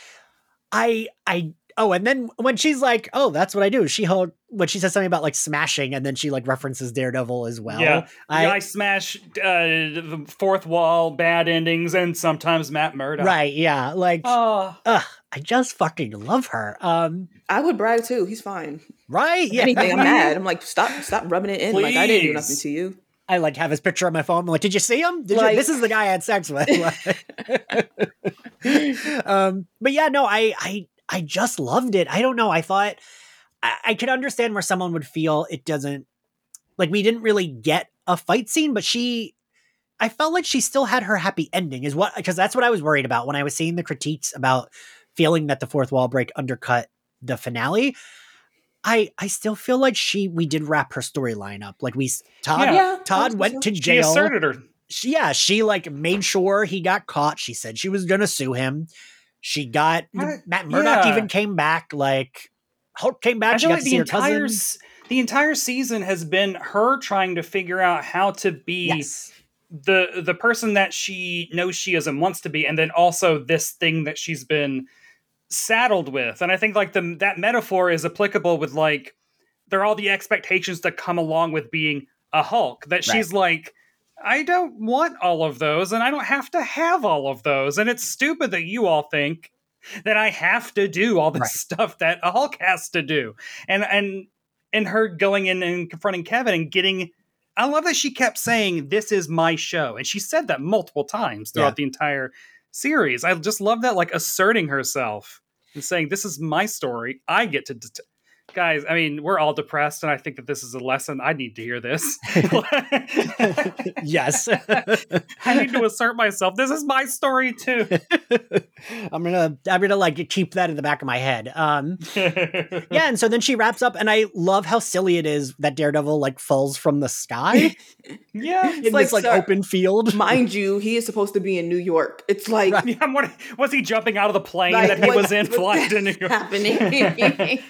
I, I. Oh, and then when she's like, "Oh, that's what I do," she hold when she says something about like smashing, and then she like references Daredevil as well.
Yeah.
I,
I, smash uh, the fourth wall, bad endings, and sometimes Matt Murdock.
right, yeah, like,
Oh,
ugh, I just fucking love her. Um,
I would brag too. He's fine.
right, yeah.
Anything, I'm mad. I'm like, stop, stop rubbing it in. Like I didn't do nothing to you.
I like have his picture on my phone. I'm like, did you see him? Did you, this is the guy I had sex with. um, but yeah, no, I, I, I just loved it. I don't know. I thought I, I could understand where someone would feel it doesn't like we didn't really get a fight scene, but she, I felt like she still had her happy ending. Is what because that's what I was worried about when I was seeing the critiques about feeling that the fourth wall break undercut the finale. I I still feel like she we did wrap her storyline up. Like we Todd
Yeah.
Yeah,
Todd went
was-
to
she
jail.
asserted her.
She, yeah, she like made sure he got caught. She said she was gonna sue him. She got
I-
Matt Murdock
yeah.
even came back. Like Hulk came back.
I
She got
like
to
the entire the entire season has been her trying to figure out how to be
Yes,
the the person that she knows she is and wants to be, and then also this thing that she's been saddled with. And I think like the that metaphor is applicable with like there are all the expectations that come along with being a Hulk. That
Right.
she's like, I don't want all of those, and I don't have to have all of those. And it's stupid that you all think that I have to do all this
Right.
stuff that a Hulk has to do. And and and her going in and confronting Kevin and getting I love that she kept saying, This is my show. And she said that multiple times throughout
Yeah.
the entire series. I just love that, like asserting herself and saying, This is my story. I get to. Det- Guys, I mean, we're all depressed, and I think that this is a lesson. I need to hear this.
yes.
I need to assert myself. This is my story too.
I'm gonna I'm gonna like keep that in the back of my head. Um, yeah, and so then she wraps up, and I love how silly it is that Daredevil like falls from the sky
yeah.
in
like,
this like
sir,
open field.
Mind you, he is supposed to be in New York. It's like
Right.
Yeah, I'm wondering, was he jumping out of the plane
Like,
that he
what-
was in
what-
flying to New York?
happening.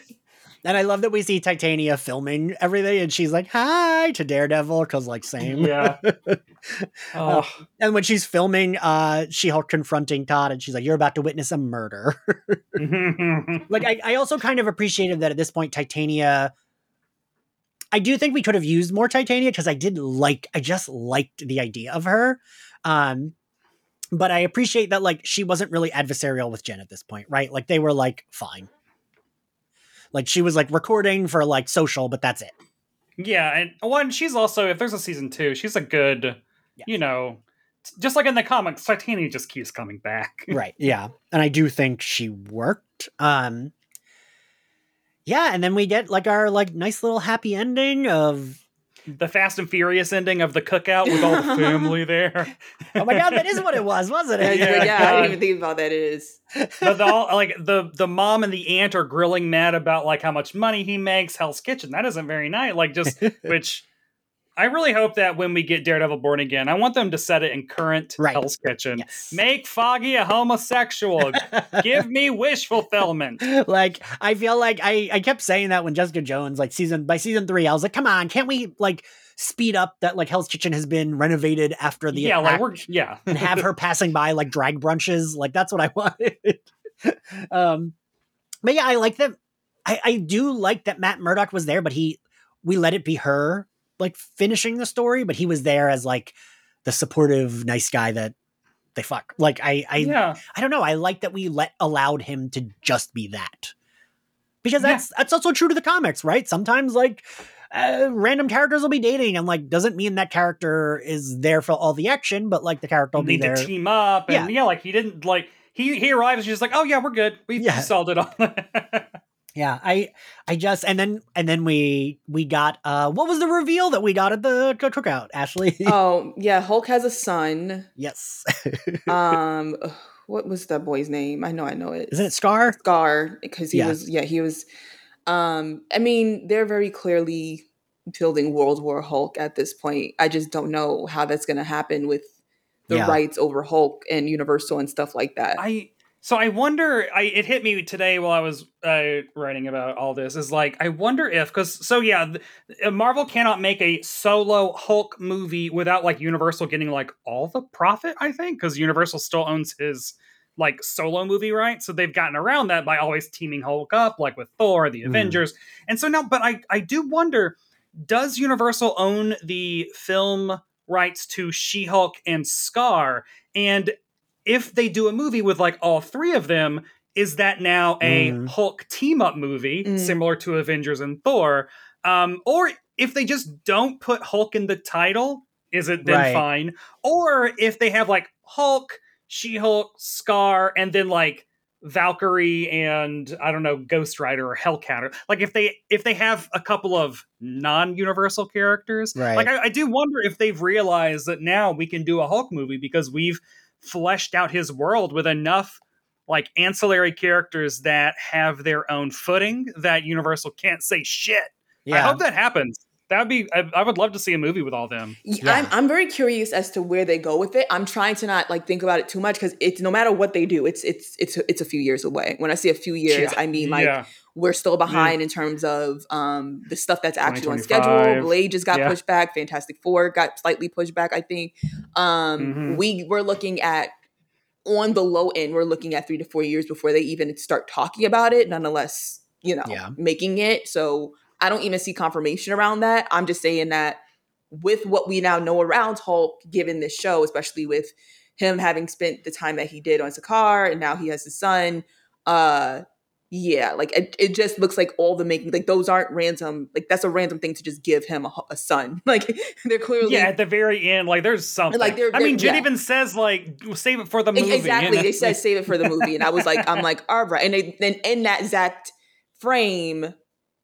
And I love that we see Titania filming everything, and she's like, "Hi" to Daredevil because like same.
Yeah. Oh.
And when she's filming, uh, She Hulk confronting Todd, and she's like, "You're about to witness a murder." like, I, I also kind of appreciated that at this point, Titania. I do think we could have used more Titania because I did like, I just liked the idea of her. Um, but I appreciate that like she wasn't really adversarial with Jen at this point, right? Like they were like fine. Like she was like recording for like social, but that's it.
yeah, and one, she's also if there's a season two, she's a good,
Yeah.
you know, just like in the comics, Titania just keeps coming back.
right yeah and i do think she worked um yeah and then we get like our like nice little happy ending of
The Fast and Furious ending of the cookout with all the family there.
oh my god that is what it was wasn't it
Yeah,
yeah, I didn't even uh, think about that. It is.
but the all, like the the mom and the aunt are grilling Matt about like how much money he makes. Hell's Kitchen that isn't very nice. Like just which I really hope that when we get Daredevil Born Again, I want them to set it in current
Right.
Hell's Kitchen.
Yes.
Make Foggy a homosexual. Give me wish fulfillment.
like I feel like I I kept saying that when Jessica Jones like season by season three I was like come on can't we like speed up that like Hell's Kitchen has been renovated after the
yeah, like we're yeah.
and have her passing by like drag brunches like that's what I wanted. um, but yeah, I like that. I I do like that Matt Murdock was there, but he we let it be her like finishing the story, but he was there as like the supportive nice guy that they fuck. Like I I
yeah.
I don't know. I like that we let allowed him to just be that. Because
Yeah.
that's that's also true to the comics, right? Sometimes like uh, random characters will be dating and like doesn't mean that character is there for all the action, but like the character will be
need
there.
to team up and yeah. like he didn't like he he arrives she's like oh yeah we're good we
Yeah.
solved it all
Yeah, I I just and then and then we we got uh what was the reveal that we got at the co- cookout, Ashley?
Oh yeah, Hulk has a son.
yes.
Um, what was that boy's name? I know, I know it.
Isn't it Skaar?
Skaar? Because he
Yeah.
was, yeah, he was. Um, I mean, they're very clearly building World War Hulk at this point. I just don't know how that's going to happen with the
Yeah.
rights over Hulk and Universal and stuff like that.
I so I wonder. I it hit me today while I was uh, writing about all this. Is like I wonder if because so yeah, th- uh, Marvel cannot make a solo Hulk movie without like Universal getting like all the profit. I think because Universal still owns his like solo movie right so they've gotten around that by always teaming hulk up like with thor the
Mhm.
avengers and so now but i i do wonder does universal own the film rights to she-hulk and skaar and if they do a movie with like all three of them is that now a
Mhm.
hulk team up movie
Mm.
similar to avengers and thor um or if they just don't put hulk in the title is it then
Right.
fine or if they have like hulk she-hulk skaar and then like Valkyrie and I don't know Ghost Rider or Hellcat or like if they if they have a couple of non-universal characters
Right.
like I, I do wonder if they've realized that now we can do a Hulk movie because we've fleshed out his world with enough like ancillary characters that have their own footing that Universal can't say shit.
Yeah.
I hope that happens. That would be I, I would love to see a movie with all them.
Yeah.
I'm, I'm very curious as to where they go with it. I'm trying to not like think about it too much because it's no matter what they do, it's it's it's it's a few years away. When I say a few years,
Yeah.
I mean like
yeah.
We're still behind in terms of um the stuff that's actually on schedule. Blade just got
Yeah.
pushed back. Fantastic Four got slightly pushed back. I think. Um,
Mhm.
we we're looking at on the low end. We're looking at three to four years before they even start talking about it. Nonetheless, you know,
Yeah.
making it. So I don't even see confirmation around that. I'm just saying that with what we now know around Hulk, given this show, especially with him having spent the time that he did on Sakaar and now he has his son, uh yeah, like it, it just looks like all the making like those aren't random like that's a random thing to just give him a, a son. Like they're clearly
Yeah, at the very end, like there's something.
Like, they're-
I mean, Jen
yeah.
even says like save it for the movie.
Exactly. They said save it for the movie. And I was like, I'm like, all right. And they, then in that exact frame,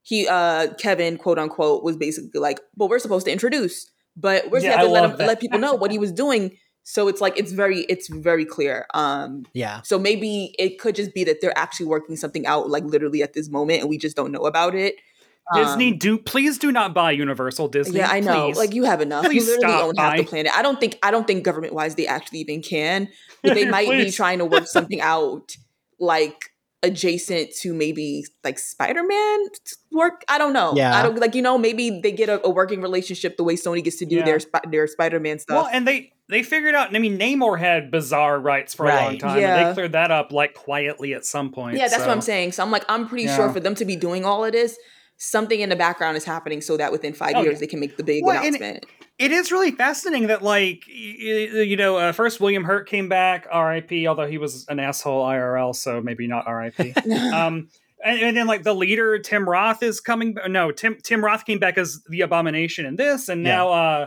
he uh Kevin, quote unquote, was basically like, but we're supposed to introduce, but we're
Yeah,
supposed to let him let people know what he was doing. So it's like it's very it's very clear. Um
Yeah.
so maybe it could just be that they're actually working something out like literally at this moment and we just don't know about it.
Disney,
Um,
do please do not buy Universal Disney.
yeah, I know.
please.
Like you have enough.
Please
you literally
stop
own half the
buying.
planet. I don't think I don't think government wise they actually even can. But they might be trying to work something out like adjacent to maybe like Spider-Man work. I don't know.
Yeah.
I don't like you know, maybe they get a, a working relationship the way Sony gets to do
Yeah.
their their Spider-Man stuff.
Well, and they they figured out. I mean, Namor had bizarre rights for a long
Right.
time. and
Yeah.
they cleared that up like quietly at some point.
yeah, that's what I'm saying. So I'm like, I'm pretty sure for them to be doing all of this, something in the background is happening so that within five
Oh,
years they can make the big
Well, and-
announcement.
It is really fascinating that, like, y- y- you know, uh, first William Hurt came back, R.I.P. Although he was an asshole IRL, so maybe not R.I.P. um, and, and then like the leader Tim Roth is coming. No, Tim Tim Roth came back as the Abomination in this, and
Yeah.
now, uh,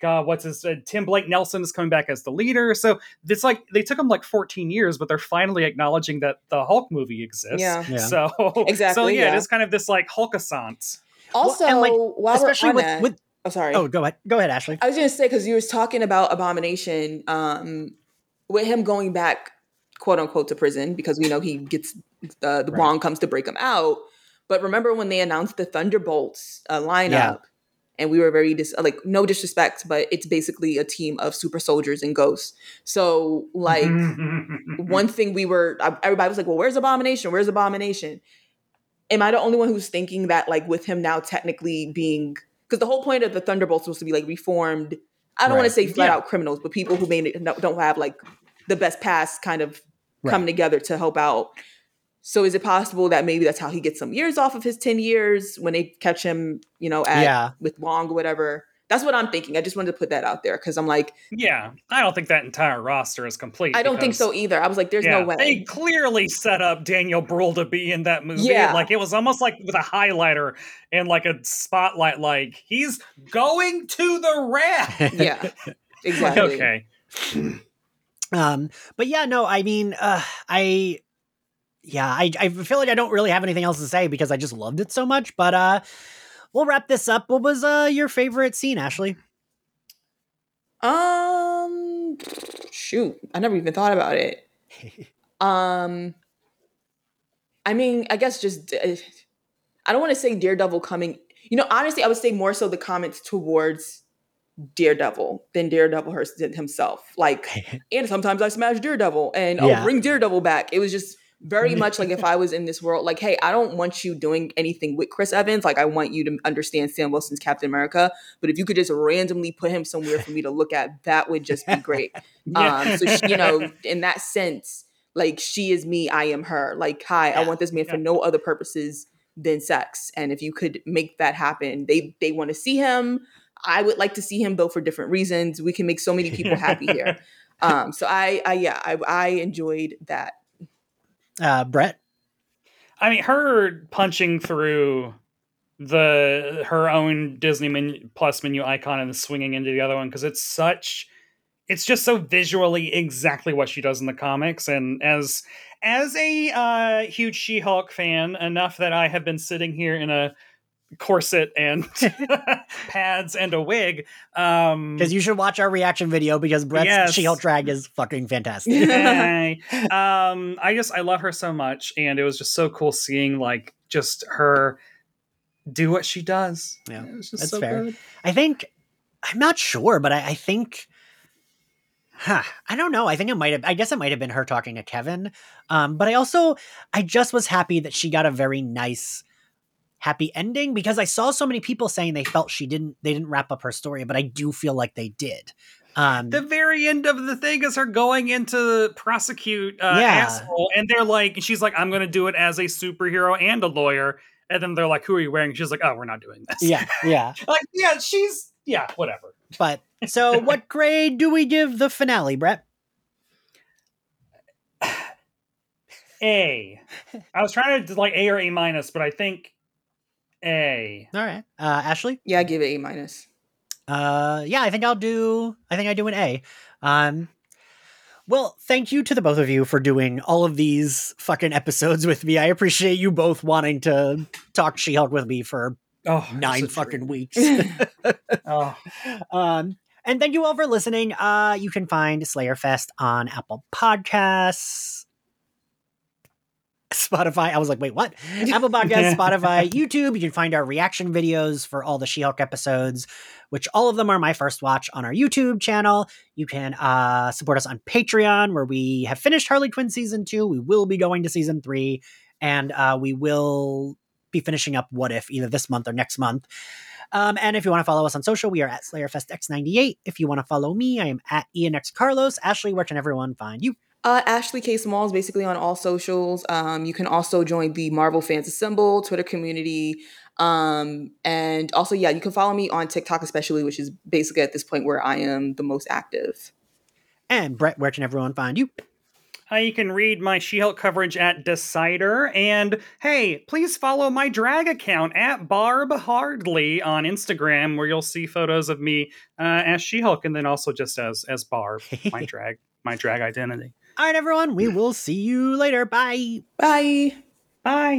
God, what's his? Uh, Tim Blake Nelson is coming back as the leader. So it's like they took them like 14 years, but they're finally acknowledging that the Hulk movie exists.
Yeah.
Yeah.
So So
Exactly,
yeah,
yeah.
it is kind of this like Hulkassance.
also,
and, like,
while
Especially
we're on
with,
that,
with
oh sorry.
Oh, go ahead. Go ahead, Ashley.
I was gonna say because you was talking about abomination, um, with him going back, quote unquote, to prison because we know he gets uh, the
Right.
Wong comes to break him out. But remember when they announced the Thunderbolts uh, lineup,
Yeah.
And we were very dis- like no disrespect, but it's basically a team of super soldiers and ghosts. So like one thing we were everybody was like, well, where's Abomination? Where's Abomination? Am I the only one who's thinking that like with him now technically being because the whole point of the Thunderbolts was to be like reformed. I don't want to say flat
Yeah.
out criminals, but people who made it don't have like the best past kind of
Right.
come together to help out. So is it possible that maybe that's how he gets some years off of his 10 years when they catch him, you know, at
Yeah.
with Wong or whatever? That's what I'm thinking. I just wanted to put that out there because I'm like,
yeah, I don't think that entire roster is complete.
I don't think so either. I was like, there's
yeah,
no way.
They clearly set up Daniel Bruhl to be in that movie.
Yeah.
Like it was almost like with a highlighter and like a spotlight, like he's going to the rat.
yeah, exactly.
okay.
Um, but yeah, no, I mean, uh, I, yeah, I, I feel like I don't really have anything else to say because I just loved it so much. But uh, we'll wrap this up. What was uh your favorite scene, Ashley?
Um, shoot, I never even thought about it. Um, I mean, I guess just uh, I don't want to say Daredevil coming. You know, honestly, I would say more so the comments towards Daredevil than Daredevil himself. Like, and sometimes I smash Daredevil, and
Yeah.
oh, bring Daredevil back. It was just very much like if I was in this world, like, hey, I don't want you doing anything with Chris Evans. Like, I want you to understand Sam Wilson's Captain America. But if you could just randomly put him somewhere for me to look at, that would just be great. Um, so she, you know, in that sense, like she is me, I am her. Like, hi, I want this man for no other purposes than sex. And if you could make that happen, they they want to see him. I would like to see him though for different reasons. We can make so many people happy here. Um, so I, I yeah, I, I enjoyed that.
Uh, Brett.
I mean, her punching through the her own Disney menu, Plus menu icon and swinging into the other one because it's such, it's just so visually exactly what she does in the comics. And as as a uh, huge She Hulk fan, enough that I have been sitting here in a corset and pads and a wig. Um,
Because you should watch our reaction video because Brett's
Yes.
She-Hulk drag is fucking fantastic.
Um i just i love her so much and it was just so cool seeing like just her do what she does
Yeah,
it was just
that's
so
fair.
good.
I think I'm not sure, but I, I think huh, I don't know. I think it might have I guess it might have been her talking to Kevin. Um, but I also I just was happy that she got a very nice happy ending because I saw so many people saying they felt she didn't they didn't wrap up her story, but I do feel like they did. Um
the very end of the thing is her going into prosecute uh,
Yeah.
asshole and they're like she's like i'm gonna do it as a superhero and a lawyer and then they're like who are you wearing she's like oh we're not doing this
yeah, yeah.
like yeah she's yeah whatever
But so what grade do we give the finale, Brett?
a i was trying to like a or a minus but i think a
All right. Uh Ashley?
Yeah, I give it A minus.
Uh, yeah, I think I'll do. I think I do an A. Um, well, thank you to the both of you for doing all of these fucking episodes with me. I appreciate you both wanting to talk She-Hulk with me for
oh
nine fucking
treat.
weeks.
oh
um, and thank you all for listening. Uh, you can find Slayerfest on Apple Podcasts. Spotify. I was like, wait, what? Apple Podcasts, Spotify, YouTube. You can find our reaction videos for all the She Hulk episodes, which all of them are my first watch on our YouTube channel. You can uh, support us on Patreon, where we have finished Harley Quinn season two. We will be going to season three, and uh, we will be finishing up What If either this month or next month. Um, and if you want to follow us on social, we are at SlayerFestX98. If you want to follow me, I am at ENX Carlos. Ashley, where can everyone find you?
Uh, Ashley K. Small is basically on all socials. Um, you can also join the Marvel Fans Assemble Twitter community. Um, and also, yeah, you can follow me on TikTok, especially, which is basically at this point where I am the most active.
And Brett, where can everyone find you?
Uh, you can read my She-Hulk coverage at Decider, and hey, please follow my drag account at Barb Hardly on Instagram, where you'll see photos of me uh, as She-Hulk, and then also just as as Barb, my drag my drag identity.
All right, everyone, we will see you later. Bye.
Bye.
Bye.